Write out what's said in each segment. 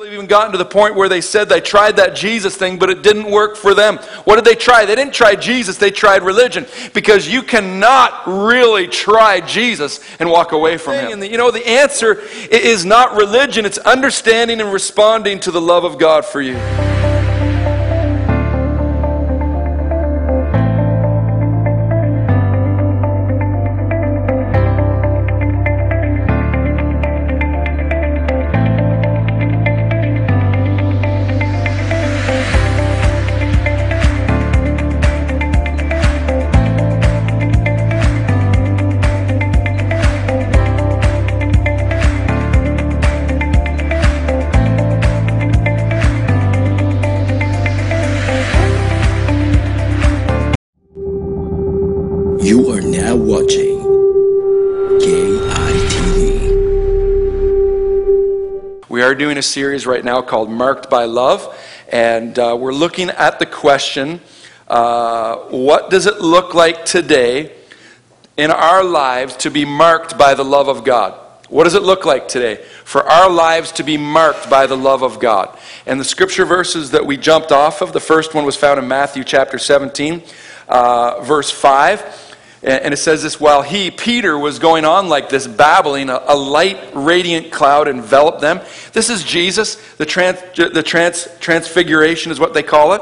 They've even gotten to the point where they said they tried that Jesus thing, but it didn't work for them. What did they try? They didn't try Jesus, they tried religion. Because you cannot really try Jesus and walk away from him. And the, you know, the answer is not religion, it's understanding and responding to the love of God for you. Are doing a series right now called Marked by Love, and uh, we're looking at the question uh, what does it look like today in our lives to be marked by the love of God? What does it look like today for our lives to be marked by the love of God? And the scripture verses that we jumped off of, the first one was found in Matthew chapter 17, uh, verse 5. And it says this while he, Peter, was going on like this, babbling, a, light, radiant cloud enveloped them. This is Jesus. The, trans, the trans, transfiguration is what they call it.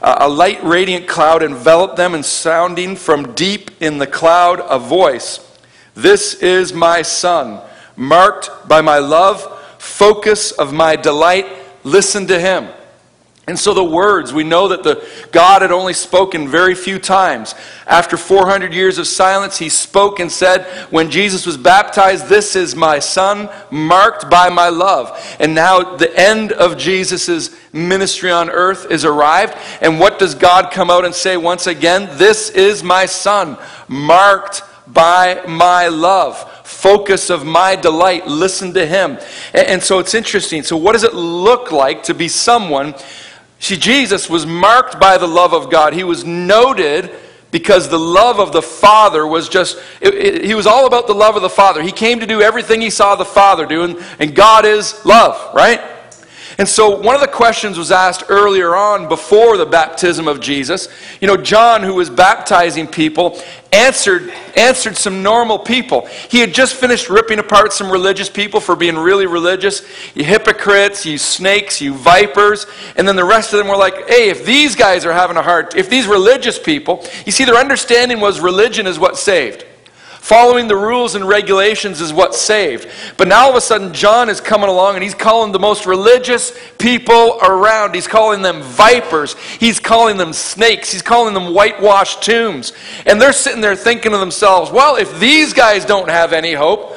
Uh, a light, radiant cloud enveloped them, and sounding from deep in the cloud a voice This is my Son, marked by my love, focus of my delight. Listen to him. And so the words, we know that the God had only spoken very few times. After 400 years of silence, he spoke and said, when Jesus was baptized, this is my son, marked by my love. And now the end of Jesus' ministry on earth is arrived. And what does God come out and say once again? This is my son, marked by my love focus of my delight. Listen to him. And, so it's interesting. So, what does it look like to be someone See, Jesus was marked by the love of God. He was noted because the love of the Father was just, it, it, he was all about the love of the Father. He came to do everything he saw the Father do, and, and God is love, right? And so, one of the questions was asked earlier on before the baptism of Jesus. You know, John, who was baptizing people, answered, answered some normal people. He had just finished ripping apart some religious people for being really religious. You hypocrites, you snakes, you vipers. And then the rest of them were like, hey, if these guys are having a hard, if these religious people, you see, their understanding was religion is what saved. Following the rules and regulations is what saved. But now all of a sudden, John is coming along and he's calling the most religious people around. He's calling them vipers. He's calling them snakes. He's calling them whitewashed tombs. And they're sitting there thinking to themselves, well, if these guys don't have any hope,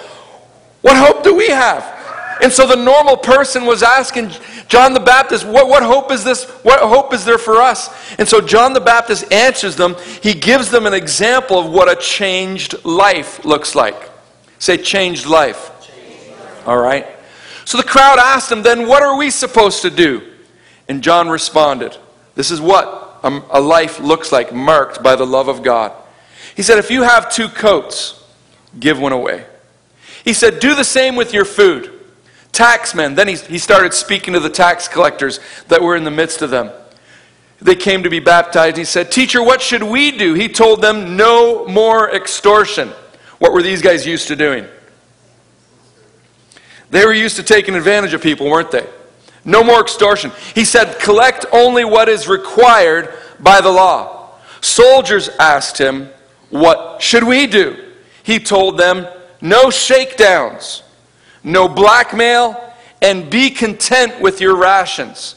what hope do we have? And so the normal person was asking John the Baptist, what, what hope is this? What hope is there for us? And so John the Baptist answers them. He gives them an example of what a changed life looks like. Say, changed life. Life. All right. So the crowd asked him, then what are we supposed to do? And John responded, This is what a life looks like, marked by the love of God. He said, If you have two coats, give one away. He said, Do the same with your food taxmen. Then he, he started speaking to the tax collectors that were in the midst of them. They came to be baptized. He said, Teacher, what should we do? He told them, No more extortion. What were these guys used to doing? They were used to taking advantage of people, weren't they? No more extortion. He said, Collect only what is required by the law. Soldiers asked him, What should we do? He told them, No shakedowns no blackmail, and be content with your rations.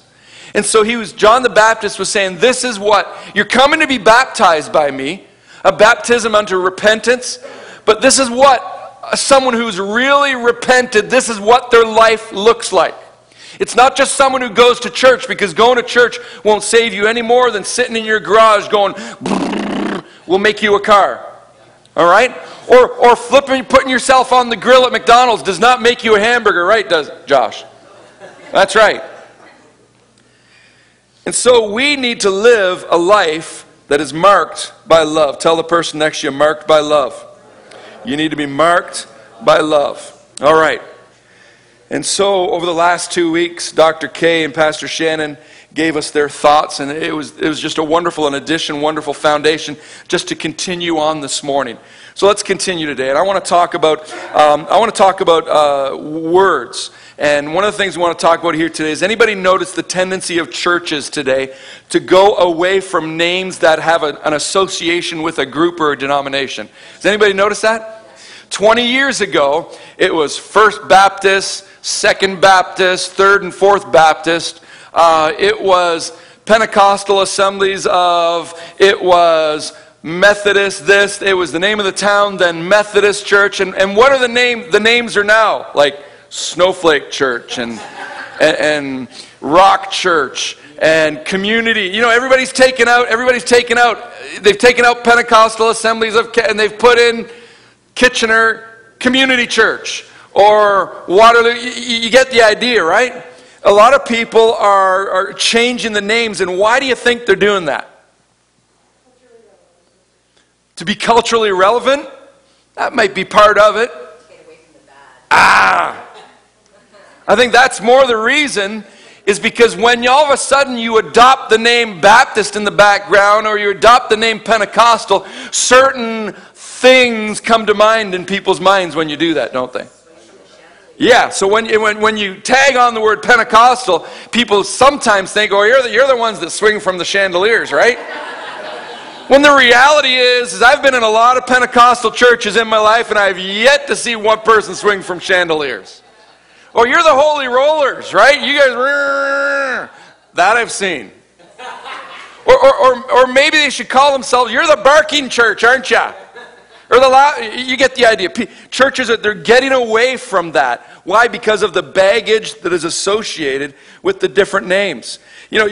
And so he was, John the Baptist was saying, This is what, you're coming to be baptized by me, a baptism unto repentance, but this is what, someone who's really repented, this is what their life looks like. It's not just someone who goes to church because going to church won't save you any more than sitting in your garage going, will make you a car. All right? Or, or flipping, putting yourself on the grill at McDonald's does not make you a hamburger, right, does it, Josh? That's right. And so we need to live a life that is marked by love. Tell the person next to you, marked by love. You need to be marked by love. All right. And so, over the last two weeks, Dr. Kay and Pastor Shannon gave us their thoughts, and it was, it was just a wonderful an addition, wonderful foundation just to continue on this morning. So let's continue today, and I want to talk about um, I want to talk about uh, words. And one of the things we want to talk about here today is anybody notice the tendency of churches today to go away from names that have a, an association with a group or a denomination? Does anybody notice that? 20 years ago, it was First Baptist, Second Baptist, Third and Fourth Baptist. Uh, it was Pentecostal assemblies of, it was Methodist this, it was the name of the town, then Methodist Church. And, and what are the name the names are now? Like Snowflake Church and, and, and Rock Church and community. You know, everybody's taken out, everybody's taken out, they've taken out Pentecostal assemblies of, and they've put in Kitchener Community Church or Waterloo. You, you, get the idea, right? A lot of people are, are changing the names, and why do you think they're doing that? To be culturally relevant? That might be part of it. Ah! I think that's more the reason is because when all of a sudden you adopt the name Baptist in the background or you adopt the name Pentecostal, certain things come to mind in people's minds when you do that, don't they? Yeah, so when, when, when you tag on the word Pentecostal, people sometimes think, oh, you're the, you're the ones that swing from the chandeliers, right? when the reality is, is, I've been in a lot of Pentecostal churches in my life, and I've yet to see one person swing from chandeliers. Or you're the holy rollers, right? You guys, that I've seen. Or, or, or, or maybe they should call themselves, you're the barking church, aren't you? Or the you get the idea. Churches, they're getting away from that. Why? Because of the baggage that is associated with the different names. You know,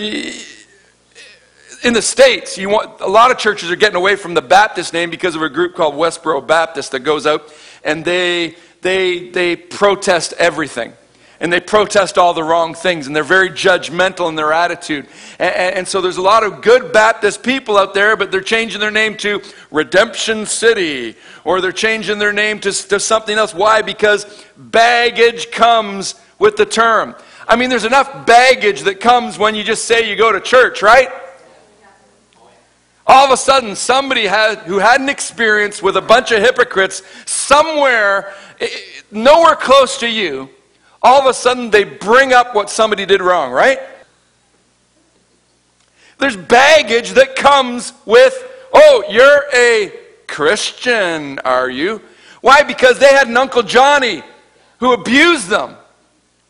in the States, you want, a lot of churches are getting away from the Baptist name because of a group called Westboro Baptist that goes out and they, they, they protest everything and they protest all the wrong things and they're very judgmental in their attitude. And, and, so there's a lot of good Baptist people out there, but they're changing their name to Redemption City or they're changing their name to, to something else. Why? Because baggage comes with the term. I mean, there's enough baggage that comes when you just say you go to church, right? All of a sudden, somebody had, who had an experience with a bunch of hypocrites somewhere, nowhere close to you, all of a sudden they bring up what somebody did wrong, right? There's baggage that comes with, oh, you're a Christian, are you? Why? Because they had an Uncle Johnny who abused them,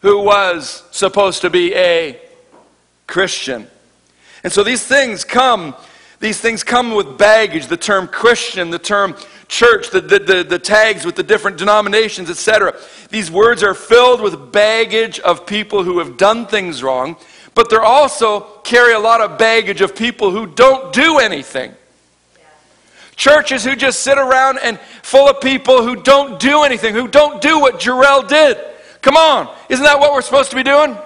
who was supposed to be a Christian. And so these things come, these things come with baggage. The term Christian, the term church, the, the, the, the tags with the different denominations, etc. These words are filled with baggage of people who have done things wrong, but they also carry a lot of baggage of people who don't do anything. Churches who just sit around and full of people who don't do anything, who don't do what Jarrell did. Come on, isn't that what we're supposed to be doing?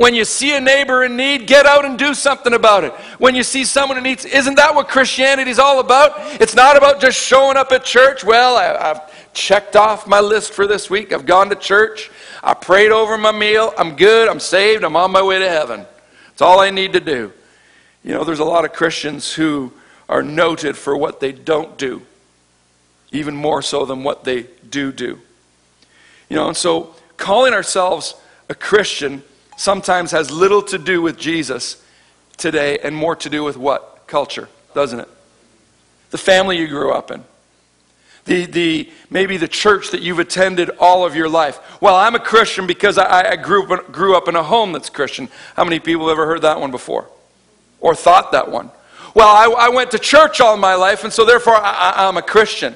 When you see a neighbor in need, get out and do something about it. When you see someone in need, isn't that what Christianity is all about? It's not about just showing up at church. Well, I, have checked off my list for this week. I've gone to church. I prayed over my meal. I'm good. I'm saved. I'm on my way to heaven. That's all I need to do. You know, there's a lot of Christians who are noted for what they don't do, even more so than what they do do. You know, and so calling ourselves a Christian sometimes has little to do with Jesus today and more to do with what? Culture, doesn't it? The family you grew up in. The, the, maybe the church that you've attended all of your life. Well, I'm a Christian because I, I grew, up, grew up in a home that's Christian. How many people have ever heard that one before? Or thought that one? Well, I, I went to church all my life, and so therefore I, I'm a Christian.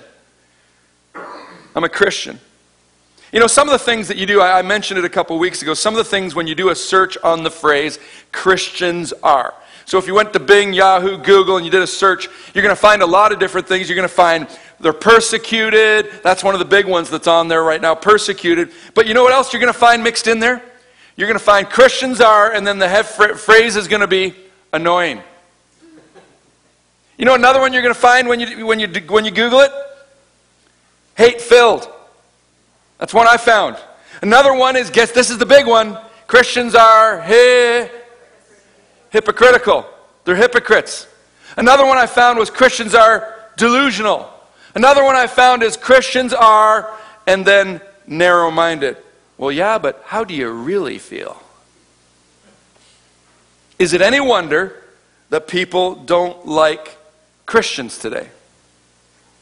I'm a Christian. You know, some of the things that you do, I mentioned it a couple weeks ago, some of the things when you do a search on the phrase, Christians are. So if you went to Bing, Yahoo, Google, and you did a search, you're going to find a lot of different things. You're going to find they're persecuted. That's one of the big ones that's on there right now, persecuted. But you know what else you're going to find mixed in there? You're going to find Christians are, and then the head phrase is going to be annoying. You know another one you're going to find when you, when you, when you Google it? Hate filled. That's one I found. Another one is, guess this is the big one Christians are hi- hypocritical. They're hypocrites. Another one I found was Christians are delusional. Another one I found is Christians are, and then narrow minded. Well, yeah, but how do you really feel? Is it any wonder that people don't like Christians today?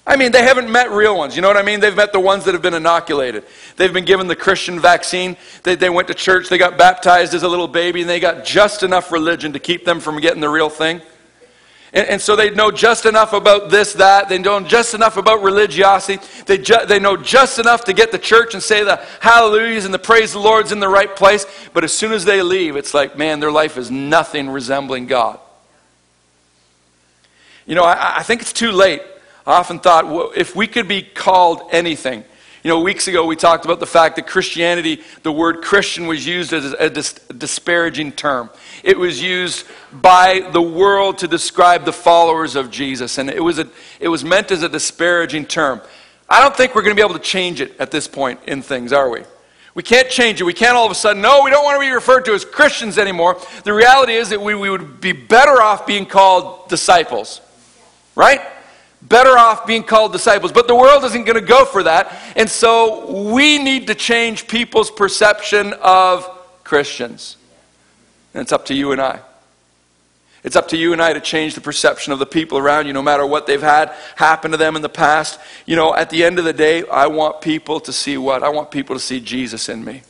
I mean, they haven't met real ones. You know what I mean? They've met the ones that have been inoculated. They've been given the Christian vaccine. They, they went to church. They got baptized as a little baby, and they got just enough religion to keep them from getting the real thing. And, and so they know just enough about this, that. They know just enough about religiosity. They, ju- they know just enough to get to church and say the hallelujahs and the praise the Lord's in the right place. But as soon as they leave, it's like, man, their life is nothing resembling God. You know, I, I think it's too late I often thought, well, if we could be called anything, you know, weeks ago we talked about the fact that Christianity, the word Christian was used as a, dis- disparaging term. It was used by the world to describe the followers of Jesus, and it was, a, it was meant as a disparaging term. I don't think we're going to be able to change it at this point in things, are we? We can't change it. We can't all of a sudden, no, we don't want to be referred to as Christians anymore. The reality is that we, we would be better off being called disciples, right? Better off being called disciples. But the world isn't going to go for that. And so we need to change people's perception of Christians. And it's up to you and I. It's up to you and I to change the perception of the people around you, no matter what they've had happen to them in the past. You know, at the end of the day, I want people to see what? I want people to see Jesus in me.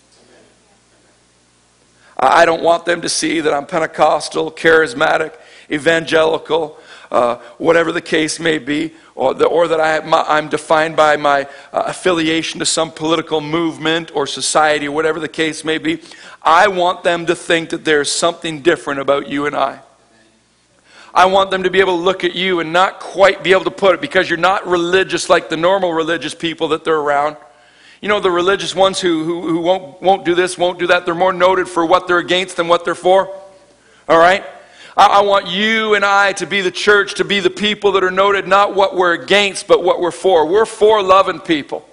I don't want them to see that I'm Pentecostal, charismatic, evangelical, uh, whatever the case may be, or, the, or that I, am defined by my uh, affiliation to some political movement or society, or whatever the case may be. I want them to think that there's something different about you and I. I want them to be able to look at you and not quite be able to put it because you're not religious like the normal religious people that they're around. You know, the religious ones who, who, who won't, won't do this, won't do that, they're more noted for what they're against than what they're for. All right? I, want you and I to be the church, to be the people that are noted not what we're against, but what we're for. We're for loving people.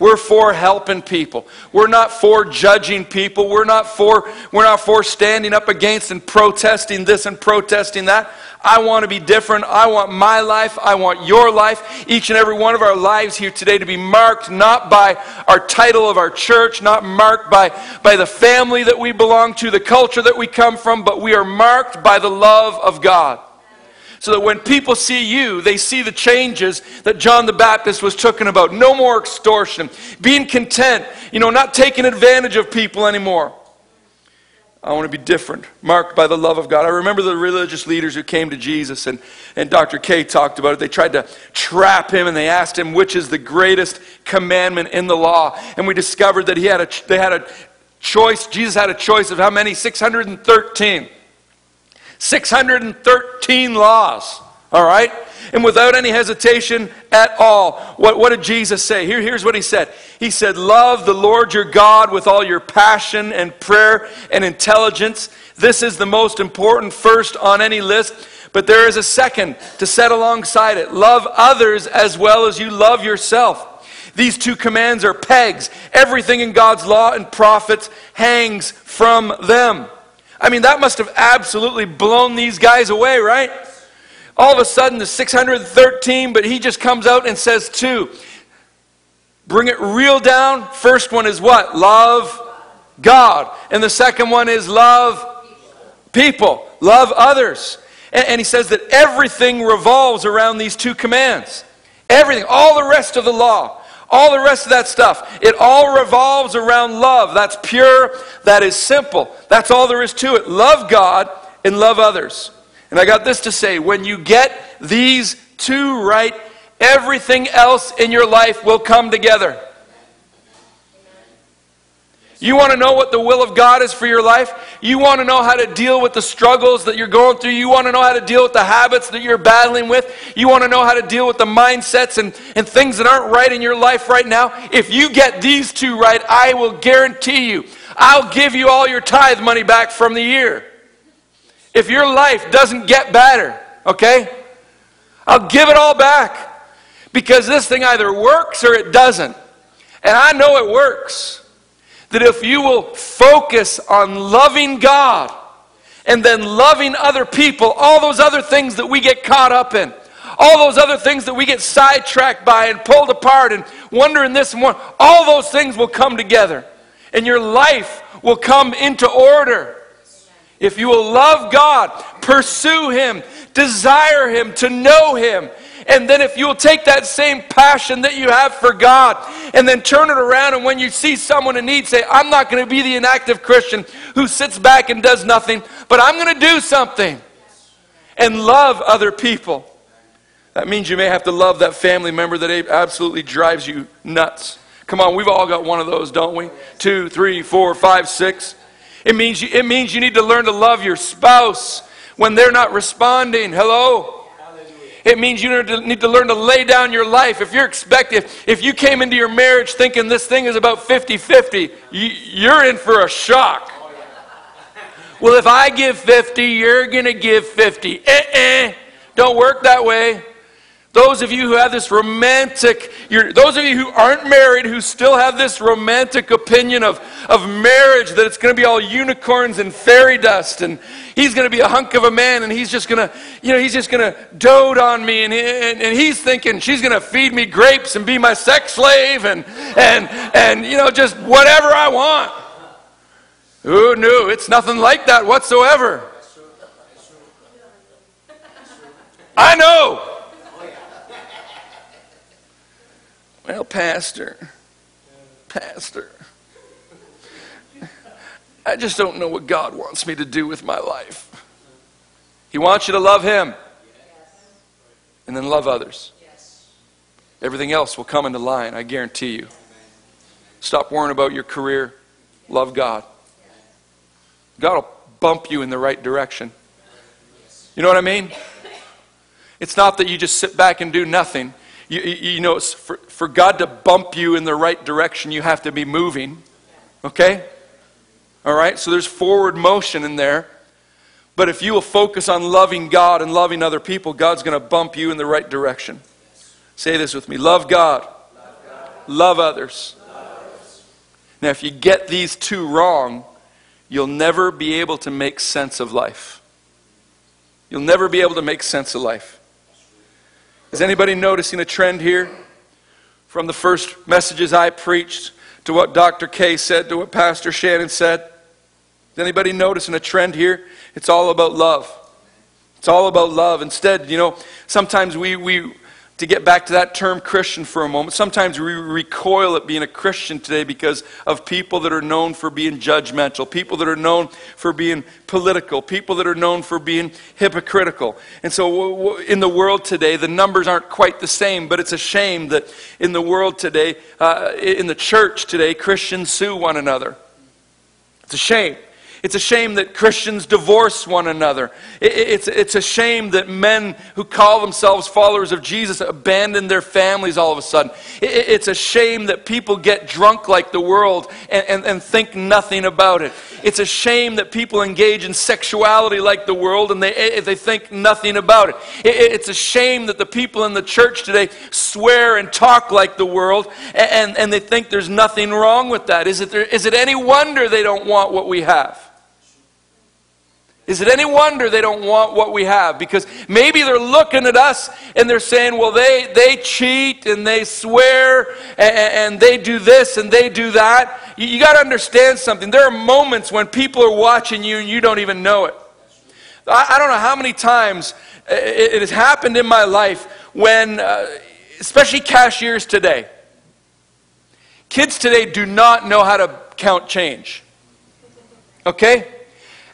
We're for helping people. We're not for judging people. We're not for, we're not for standing up against and protesting this and protesting that. I want to be different. I want my life. I want your life. Each and every one of our lives here today to be marked not by our title of our church, not marked by, by the family that we belong to, the culture that we come from, but we are marked by the love of God. So that when people see you, they see the changes that John the Baptist was talking about. No more extortion, being content, you know, not taking advantage of people anymore. I want to be different, marked by the love of God. I remember the religious leaders who came to Jesus, and, and Dr. K talked about it. They tried to trap him, and they asked him which is the greatest commandment in the law. And we discovered that he had a, they had a choice, Jesus had a choice of how many? 613. 613 laws, all right? And without any hesitation at all, what, what did Jesus say? Here, here's what he said He said, Love the Lord your God with all your passion and prayer and intelligence. This is the most important first on any list. But there is a second to set alongside it. Love others as well as you love yourself. These two commands are pegs. Everything in God's law and prophets hangs from them. I mean, that must have absolutely blown these guys away, right? All of a sudden, the 613, but he just comes out and says two. Bring it real down. First one is what? Love God. And the second one is love people, love others. And, and he says that everything revolves around these two commands. Everything, all the rest of the law, all the rest of that stuff, it all revolves around love. That's pure, that is simple. That's all there is to it. Love God and love others. And I got this to say when you get these two right, everything else in your life will come together. You want to know what the will of God is for your life? You want to know how to deal with the struggles that you're going through? You want to know how to deal with the habits that you're battling with? You want to know how to deal with the mindsets and, and things that aren't right in your life right now? If you get these two right, I will guarantee you, I'll give you all your tithe money back from the year. If your life doesn't get better, okay, I'll give it all back because this thing either works or it doesn't. And I know it works. That if you will focus on loving God and then loving other people, all those other things that we get caught up in, all those other things that we get sidetracked by and pulled apart and wondering this and one, all those things will come together and your life will come into order. If you will love God, pursue Him, desire Him, to know Him, and then if you will take that same passion that you have for God and then turn it around, and when you see someone in need, say, I'm not going to be the inactive Christian who sits back and does nothing, but I'm going to do something and love other people. That means you may have to love that family member that absolutely drives you nuts. Come on, we've all got one of those, don't we? Two, three, four, five, six. It means you, it means you need to learn to love your spouse when they're not responding. Hello? It means you need to learn to lay down your life. If you're expecting, if you came into your marriage thinking this thing is about 50 50, you're in for a shock. Well, if I give 50, you're going to give 50. Eh, eh. Don't work that way. Those of you who have this romantic, those of you who aren't married, who still have this romantic opinion of, of marriage, that it's going to be all unicorns and fairy dust, and he's going to be a hunk of a man, and he's just going to, you know, he's just going to dote on me, and, and, and he's thinking she's going to feed me grapes and be my sex slave, and, and, and, you know, just whatever I want. Oh, no, it's nothing like that whatsoever. I know. Well, Pastor, Pastor, I just don't know what God wants me to do with my life. He wants you to love Him and then love others. Everything else will come into line, I guarantee you. Stop worrying about your career. Love God. God will bump you in the right direction. You know what I mean? It's not that you just sit back and do nothing. You, you know, for, for God to bump you in the right direction, you have to be moving. Okay? All right? So there's forward motion in there. But if you will focus on loving God and loving other people, God's going to bump you in the right direction. Say this with me love God, love, God. love, others. love others. Now, if you get these two wrong, you'll never be able to make sense of life. You'll never be able to make sense of life. Is anybody noticing a trend here? From the first messages I preached to what Dr. K said to what Pastor Shannon said? Is anybody noticing a trend here? It's all about love. It's all about love. Instead, you know, sometimes we, we, to get back to that term Christian for a moment, sometimes we recoil at being a Christian today because of people that are known for being judgmental, people that are known for being political, people that are known for being hypocritical. And so in the world today, the numbers aren't quite the same, but it's a shame that in the world today, uh, in the church today, Christians sue one another. It's a shame. It's a shame that Christians divorce one another. It's, it's a shame that men who call themselves followers of Jesus abandon their families all of a sudden. It's a shame that people get drunk like the world and, and, think nothing about it. It's a shame that people engage in sexuality like the world and they, eh, eh, they think nothing about it. It's a shame that the people in the church today swear and talk like the world and, and they think there's nothing wrong with that. Is it, there, is it any wonder they don't want what we have? Is it any wonder they don't want what we have? Because maybe they're looking at us and they're saying, well, they, they cheat and they swear and, and they do this and they do that. You, you got to understand something. There are moments when people are watching you and you don't even know it. I, I don't know how many times it, it has happened in my life when, uh, especially cashiers today, kids today do not know how to count change. Okay?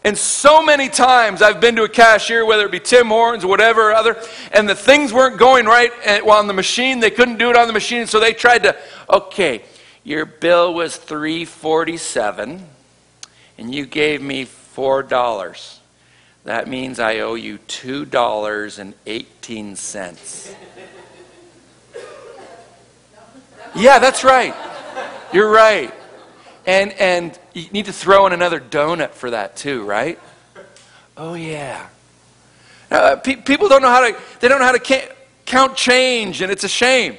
And so many times I've been to a cashier, whether it be Tim Hortons, or whatever or other, and the things weren't going right eh, on the machine. They couldn't do it on the machine, so they tried to, okay, your bill was 347 and you gave me $4. That means I owe you $2.18. yeah, that's right. You're right. And, and you need to throw in another donut for that too, right? Oh, yeah. Uh, pe- people don't know how to, they don't know how to ca- count change, and it's a shame.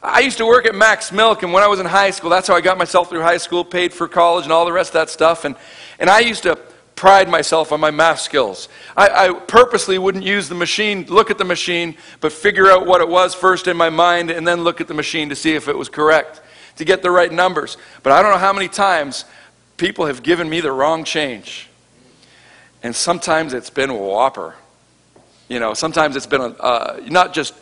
I used to work at Mac's Milk, and when I was in high school, that's how I got myself through high school, paid for college, and all the rest of that stuff. And, and I used to pride myself on my math skills. I, I, purposely wouldn't use the machine, look at the machine, but figure out what it was first in my mind, and then look at the machine to see if it was correct, to get the right numbers. But I don't know how many times people have given me the wrong change. And sometimes it's been a whopper. You know, sometimes it's been a, uh, not just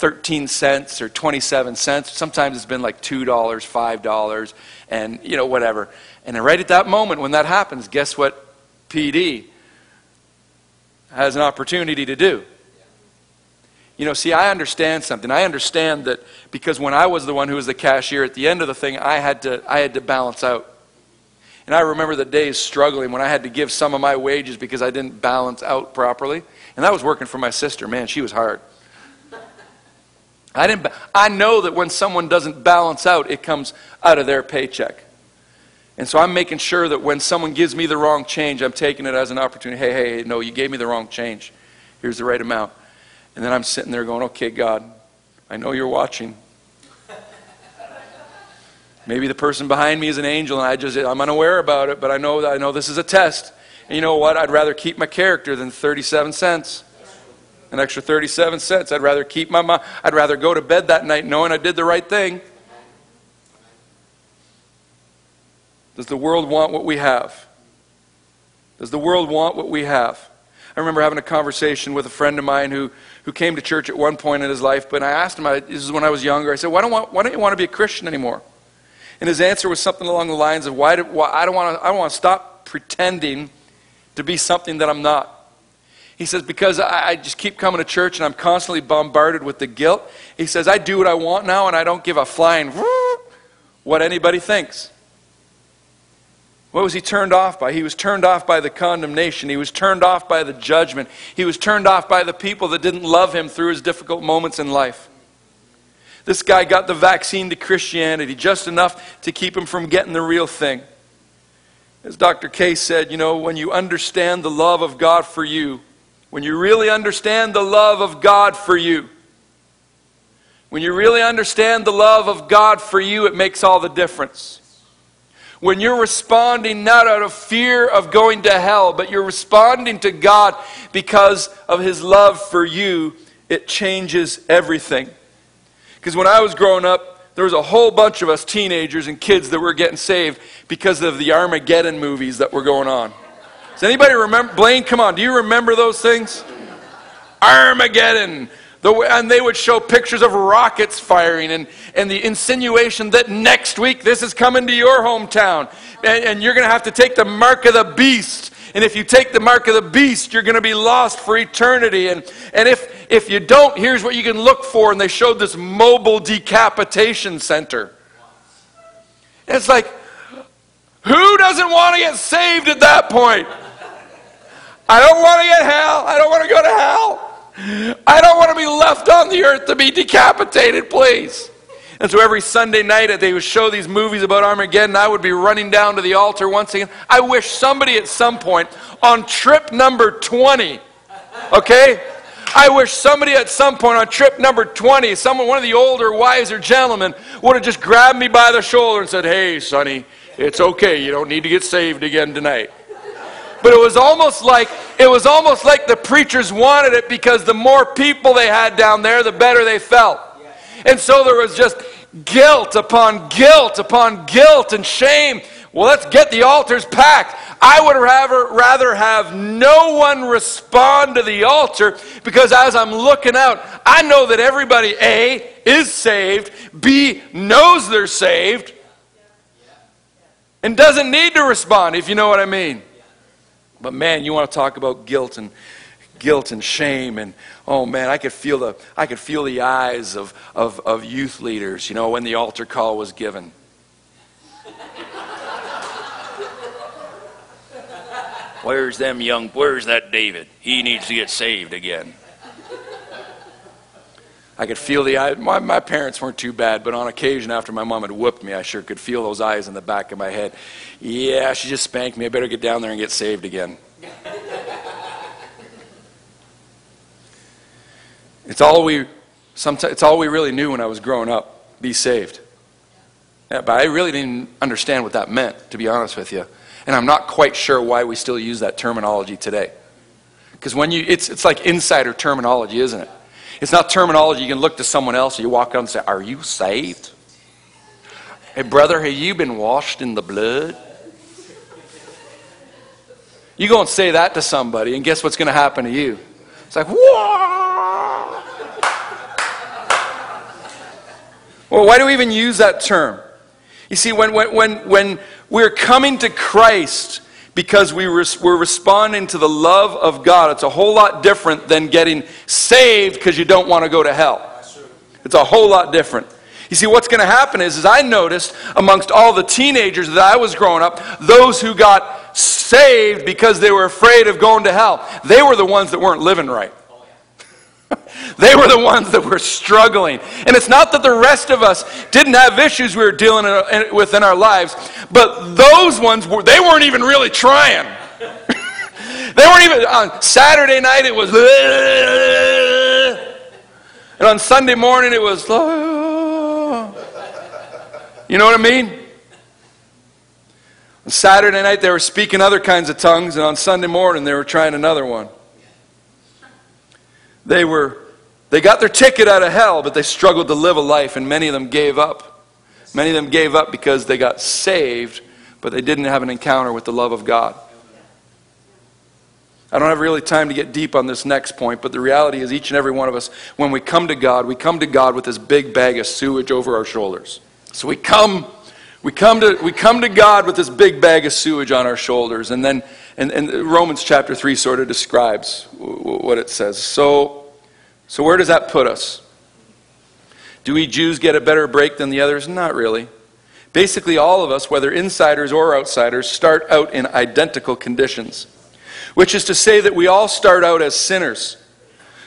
13 cents or 27 cents. Sometimes it's been like $2, $5, and, you know, whatever. And right at that moment when that happens, guess what PD has an opportunity to do? You know, see, I understand something. I understand that because when I was the one who was the cashier at the end of the thing, I had to, I had to balance out. And I remember the days struggling when I had to give some of my wages because I didn't balance out properly. And that was working for my sister. Man, she was hard. I, didn't, I know that when someone doesn't balance out, it comes out of their paycheck. And so I'm making sure that when someone gives me the wrong change, I'm taking it as an opportunity. Hey, hey, hey, no, you gave me the wrong change. Here's the right amount. And then I'm sitting there going, okay, God, I know you're watching. Maybe the person behind me is an angel and I just, I'm unaware about it, but I know, I know this is a test. And you know what? I'd rather keep my character than 37 cents. An extra 37 cents. I'd rather keep my, I'd rather go to bed that night knowing I did the right thing. Does the world want what we have? Does the world want what we have? I remember having a conversation with a friend of mine who, who came to church at one point in his life, but I asked him, I, this is when I was younger, I said, why don't, why don't you want to be a Christian anymore? And his answer was something along the lines of, why, do, why I, don't want to, stop pretending to be something that I'm not. He says, because I, I just keep coming to church and I'm constantly bombarded with the guilt. He says, I do what I want now and I don't give a flying what anybody thinks. What was he turned off by? He was turned off by the condemnation. He was turned off by the judgment. He was turned off by the people that didn't love him through his difficult moments in life. This guy got the vaccine to Christianity just enough to keep him from getting the real thing. As Dr. Case said, you know, when you understand the love of God for you, when you really understand the love of God for you, when you really understand the love of God for you, it makes all the difference. When you're responding not out of fear of going to hell, but you're responding to God because of His love for you, it changes everything. Because when I was growing up, there was a whole bunch of us teenagers and kids that were getting saved because of the Armageddon movies that were going on. Does anybody remember? Blaine, come on, do you remember those things? Armageddon. The, and they would show pictures of rockets firing and, and the insinuation that next week this is coming to your hometown. And, and you're going to have to take the mark of the beast. And if you take the mark of the beast, you're going to be lost for eternity. And, and if, if you don't, here's what you can look for. And they showed this mobile decapitation center. And it's like, who doesn't want to get saved at that point? I don't want to get hell. I don't want to go to hell. I don't want to be left on the earth to be decapitated, please. And so every Sunday night they would show these movies about Armageddon. I would be running down to the altar once again. I wish somebody at some point on trip number 20, okay? I wish somebody at some point on trip number 20, someone, one of the older, wiser gentlemen, would have just grabbed me by the shoulder and said, Hey, sonny, it's okay. You don't need to get saved again tonight. But it was almost like it was almost like the preachers wanted it because the more people they had down there, the better they felt. And so there was just guilt upon guilt upon guilt and shame. Well, let's get the altars packed. I would rather, rather have no one respond to the altar because as I'm looking out, I know that everybody, A, is saved, B, knows they're saved, and doesn't need to respond, if you know what I mean. But man, you want to talk about guilt and guilt and shame and oh man, I could feel the I could feel the eyes of, of, of youth leaders, you know, when the altar call was given. Where's them young where's that David? He needs to get saved again. I could feel the eyes. My, my parents weren't too bad, but on occasion, after my mom had whooped me, I sure could feel those eyes in the back of my head. Yeah, she just spanked me. I better get down there and get saved again. it's all we Sometimes it's all we really knew when I was growing up be saved. Yeah, but I really didn't understand what that meant, to be honest with you. And I'm not quite sure why we still use that terminology today. Because when you, it's, it's like insider terminology, isn't it? It's not terminology you can look to someone else or you walk up and say, Are you saved? Hey, brother, have you been washed in the blood? You go and say that to somebody, and guess what's going to happen to you? It's like, whoa! Well, why do we even use that term? You see, when, when, when, when we're coming to Christ because we res- we're responding to the love of God, it's a whole lot different than getting saved because you don't want to go to hell. It's a whole lot different. You see, what's going to happen is, is I noticed amongst all the teenagers that I was growing up, those who got saved because they were afraid of going to hell, they were the ones that weren't living right. They were the ones that were struggling. And it's not that the rest of us didn't have issues we were dealing with in our lives, but those ones, were, they weren't even really trying. they weren't even, on Saturday night it was, and on Sunday morning it was, you know what I mean? On Saturday night they were speaking other kinds of tongues, and on Sunday morning they were trying another one. They were they got their ticket out of hell, but they struggled to live a life, and many of them gave up. Many of them gave up because they got saved, but they didn't have an encounter with the love of God. I don't have really time to get deep on this next point, but the reality is, each and every one of us, when we come to God, we come to God with this big bag of sewage over our shoulders. So we come, we come to, we come to God with this big bag of sewage on our shoulders, and then, and, and Romans chapter 3 sort of describes what it says. So, so, where does that put us? Do we Jews get a better break than the others? Not really. Basically, all of us, whether insiders or outsiders, start out in identical conditions, which is to say that we all start out as sinners.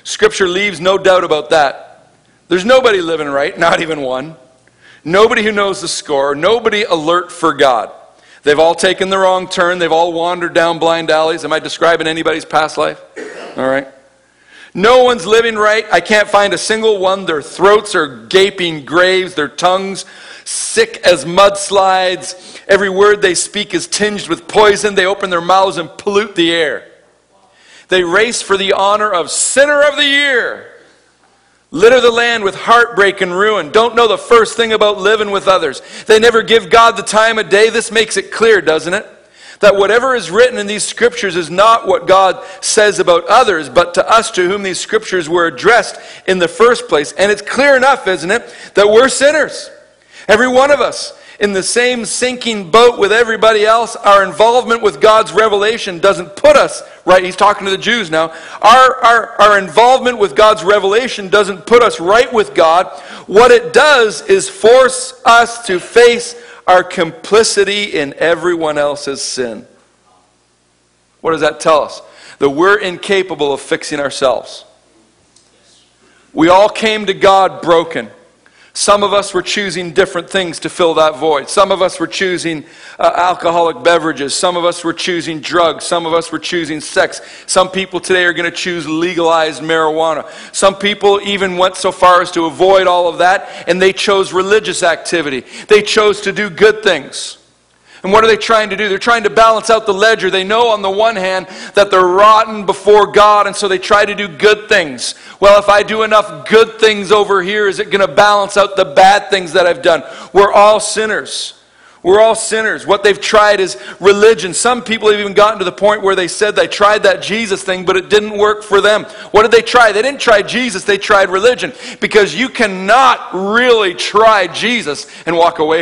Scripture leaves no doubt about that. There's nobody living right, not even one. Nobody who knows the score, nobody alert for God. They've all taken the wrong turn, they've all wandered down blind alleys. Am I describing anybody's past life? All right. No one's living right. I can't find a single one. Their throats are gaping graves, their tongues sick as mudslides. Every word they speak is tinged with poison. They open their mouths and pollute the air. They race for the honor of Sinner of the Year. Litter the land with heartbreak and ruin. Don't know the first thing about living with others. They never give God the time of day. This makes it clear, doesn't it? That whatever is written in these scriptures is not what God says about others, but to us to whom these scriptures were addressed in the first place. And it's clear enough, isn't it, that we're sinners. Every one of us in the same sinking boat with everybody else. Our involvement with God's revelation doesn't put us, right? He's talking to the Jews now. Our, our, our involvement with God's revelation doesn't put us right with God. What it does is force us to face our complicity in everyone else's sin. What does that tell us? That we're incapable of fixing ourselves. We all came to God broken. Some of us were choosing different things to fill that void. Some of us were choosing uh, alcoholic beverages. Some of us were choosing drugs. Some of us were choosing sex. Some people today are going to choose legalized marijuana. Some people even went so far as to avoid all of that and they chose religious activity. They chose to do good things. And what are they trying to do? They're trying to balance out the ledger. They know on the one hand that they're rotten before God, and so they try to do good things. Well, if I do enough good things over here, is it going to balance out the bad things that I've done? We're all sinners. We're all sinners. What they've tried is religion. Some people have even gotten to the point where they said they tried that Jesus thing, but it didn't work for them. What did they try? They didn't try Jesus, they tried religion. Because you cannot really try Jesus and walk away from